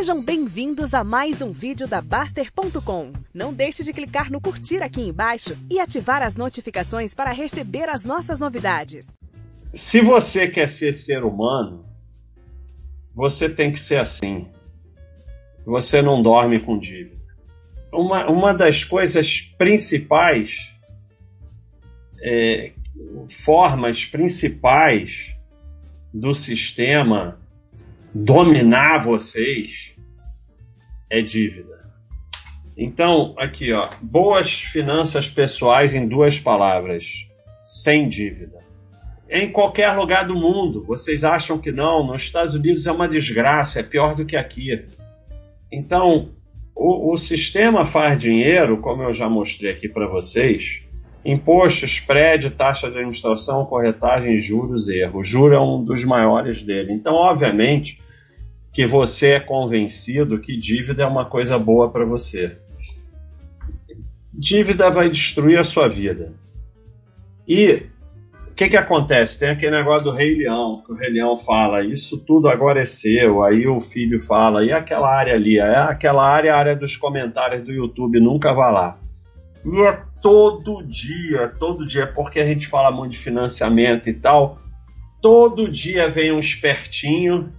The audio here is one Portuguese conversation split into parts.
Sejam bem-vindos a mais um vídeo da Baster.com. Não deixe de clicar no curtir aqui embaixo e ativar as notificações para receber as nossas novidades. Se você quer ser ser humano, você tem que ser assim. Você não dorme com dívida. Uma, uma das coisas principais, é, formas principais do sistema dominar vocês é dívida. Então, aqui, ó, boas finanças pessoais em duas palavras: sem dívida. Em qualquer lugar do mundo, vocês acham que não? Nos Estados Unidos é uma desgraça, é pior do que aqui. Então, o, o sistema faz dinheiro, como eu já mostrei aqui para vocês, Imposto, spread, taxa de administração, corretagem, juros, erro. O juro é um dos maiores dele. Então, obviamente, que você é convencido que dívida é uma coisa boa para você. Dívida vai destruir a sua vida. E o que, que acontece? Tem aquele negócio do Rei Leão, que o Rei Leão fala, isso tudo agora é seu. Aí o filho fala, e aquela área ali? É aquela área, a área dos comentários do YouTube, nunca vá lá. E é todo dia, todo dia, porque a gente fala muito de financiamento e tal, todo dia vem um espertinho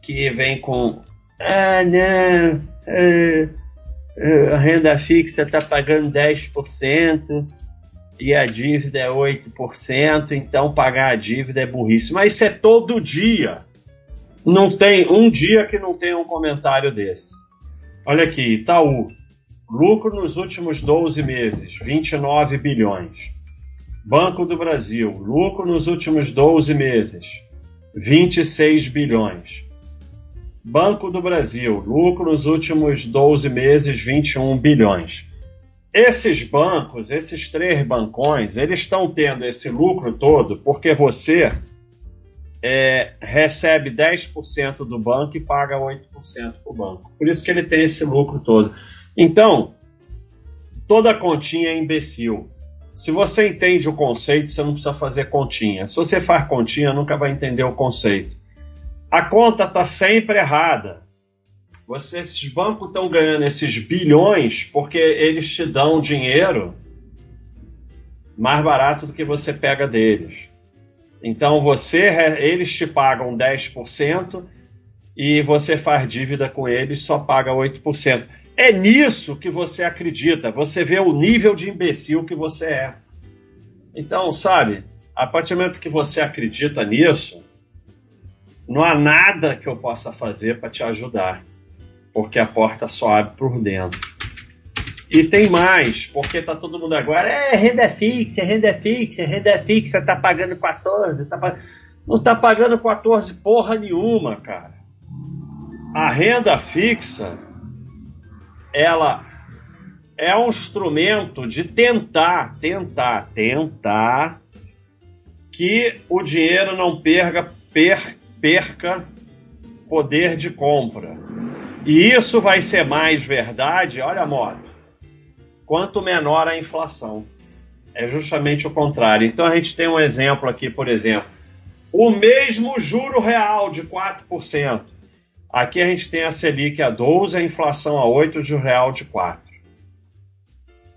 que vem com ah, não, ah, a renda fixa está pagando 10% e a dívida é 8%, então pagar a dívida é burrice. Mas isso é todo dia. Não tem um dia que não tenha um comentário desse. Olha aqui, Itaú. Lucro nos últimos 12 meses, 29 bilhões. Banco do Brasil, lucro nos últimos 12 meses, 26 bilhões. Banco do Brasil, lucro nos últimos 12 meses, 21 bilhões. Esses bancos, esses três bancões, eles estão tendo esse lucro todo porque você é, recebe 10% do banco e paga 8% para o banco. Por isso que ele tem esse lucro todo. Então, toda continha é imbecil. Se você entende o conceito, você não precisa fazer continha. Se você faz continha, nunca vai entender o conceito. A conta está sempre errada. Você, esses bancos estão ganhando esses bilhões porque eles te dão dinheiro mais barato do que você pega deles. Então você, eles te pagam 10% e você faz dívida com eles só paga 8%. É nisso que você acredita. Você vê o nível de imbecil que você é. Então, sabe, a partir do momento que você acredita nisso, não há nada que eu possa fazer para te ajudar, porque a porta só abre por dentro. E tem mais, porque tá todo mundo agora, é renda fixa, renda fixa, renda fixa, tá pagando 14, tá pag... não tá pagando 14 porra nenhuma, cara. A renda fixa ela é um instrumento de tentar, tentar, tentar que o dinheiro não perca, per, perca poder de compra. E isso vai ser mais verdade, olha a moto, quanto menor a inflação. É justamente o contrário. Então a gente tem um exemplo aqui, por exemplo, o mesmo juro real de 4%. Aqui a gente tem a Selic a 12, a inflação a 8 de real de 4.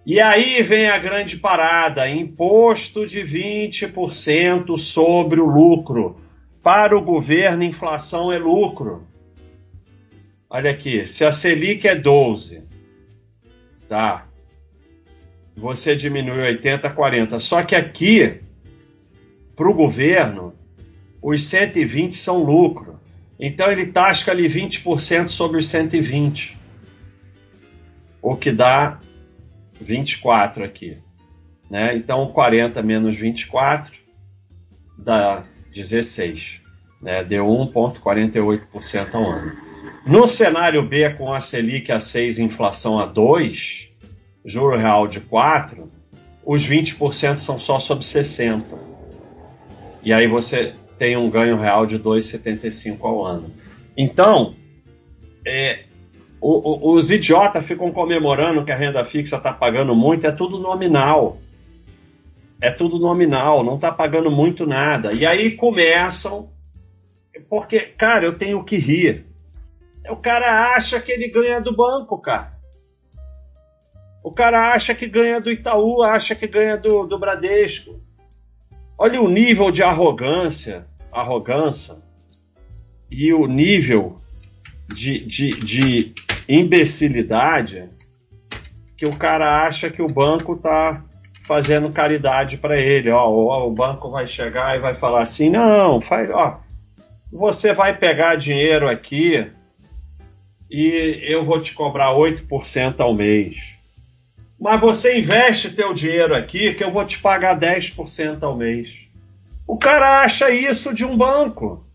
E aí vem a grande parada: imposto de 20% sobre o lucro. Para o governo, inflação é lucro. Olha aqui, se a Selic é 12, tá? Você diminui 80 a 40. Só que aqui, para o governo, os 120 são lucro. Então ele tasca ali 20% sobre os 120. O que dá 24 aqui. Né? Então 40 menos 24 dá 16. Né? Deu 1,48% ao ano. No cenário B, com a Selic a 6 inflação a 2, juro real de 4, os 20% são só sobre 60. E aí você tem um ganho real de 2,75 ao ano. Então, é, o, o, os idiotas ficam comemorando que a renda fixa está pagando muito, é tudo nominal. É tudo nominal, não está pagando muito nada. E aí começam. Porque, cara, eu tenho que rir. O cara acha que ele ganha do banco, cara. O cara acha que ganha do Itaú, acha que ganha do, do Bradesco. Olha o nível de arrogância, arrogância e o nível de, de, de imbecilidade que o cara acha que o banco tá fazendo caridade para ele. Ó, o, o, banco vai chegar e vai falar assim: não, faz, ó, você vai pegar dinheiro aqui e eu vou te cobrar 8% ao mês. Mas você investe teu dinheiro aqui que eu vou te pagar 10% ao mês. O cara acha isso de um banco.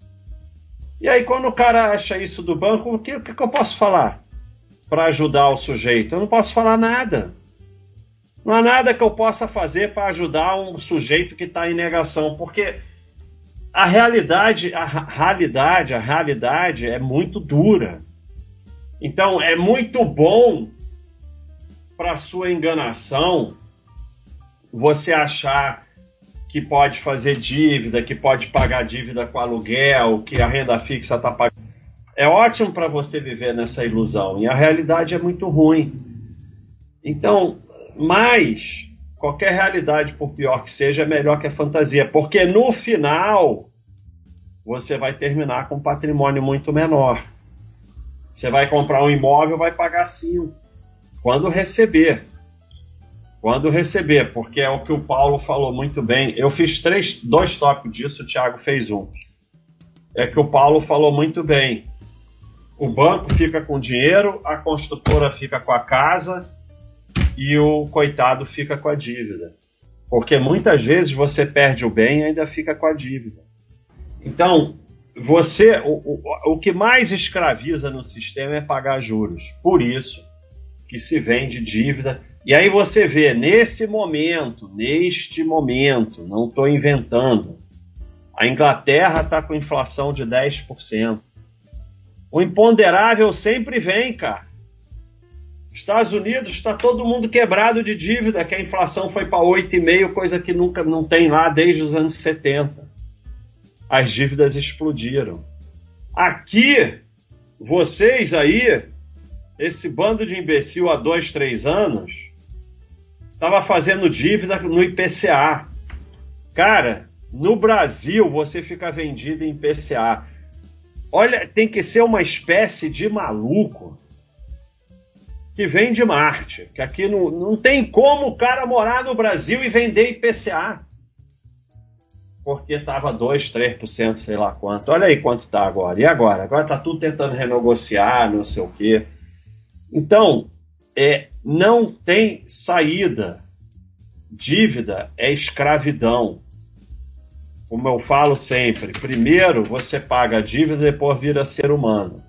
E aí, quando o cara acha isso do banco, o que, o que eu posso falar para ajudar o sujeito? Eu não posso falar nada. Não há nada que eu possa fazer para ajudar um sujeito que está em negação, porque a realidade, a realidade, a realidade é muito dura. Então, é muito bom para sua enganação você achar que pode fazer dívida, que pode pagar dívida com aluguel, que a renda fixa está pagando. É ótimo para você viver nessa ilusão e a realidade é muito ruim. Então, mas qualquer realidade, por pior que seja, é melhor que a fantasia, porque no final você vai terminar com um patrimônio muito menor. Você vai comprar um imóvel, vai pagar cinco quando receber. Quando receber, porque é o que o Paulo falou muito bem. Eu fiz três, dois tópicos disso, o Thiago fez um. É que o Paulo falou muito bem. O banco fica com dinheiro, a construtora fica com a casa e o coitado fica com a dívida. Porque muitas vezes você perde o bem e ainda fica com a dívida. Então, você o, o, o que mais escraviza no sistema é pagar juros. Por isso que se vende dívida e aí você vê, nesse momento, neste momento, não estou inventando, a Inglaterra está com inflação de 10%. O imponderável sempre vem, cara. Estados Unidos está todo mundo quebrado de dívida, que a inflação foi para 8,5%, coisa que nunca não tem lá desde os anos 70. As dívidas explodiram. Aqui, vocês aí, esse bando de imbecil há dois, três anos, estava fazendo dívida no IPCA. Cara, no Brasil você fica vendido em IPCA. Olha, tem que ser uma espécie de maluco que vem de Marte. Que aqui não, não tem como o cara morar no Brasil e vender IPCA. Porque estava 2, 3%, sei lá quanto. Olha aí quanto está agora. E agora? Agora está tudo tentando renegociar, não sei o quê. Então, é, não tem saída. Dívida é escravidão. Como eu falo sempre, primeiro você paga a dívida, depois vira ser humano.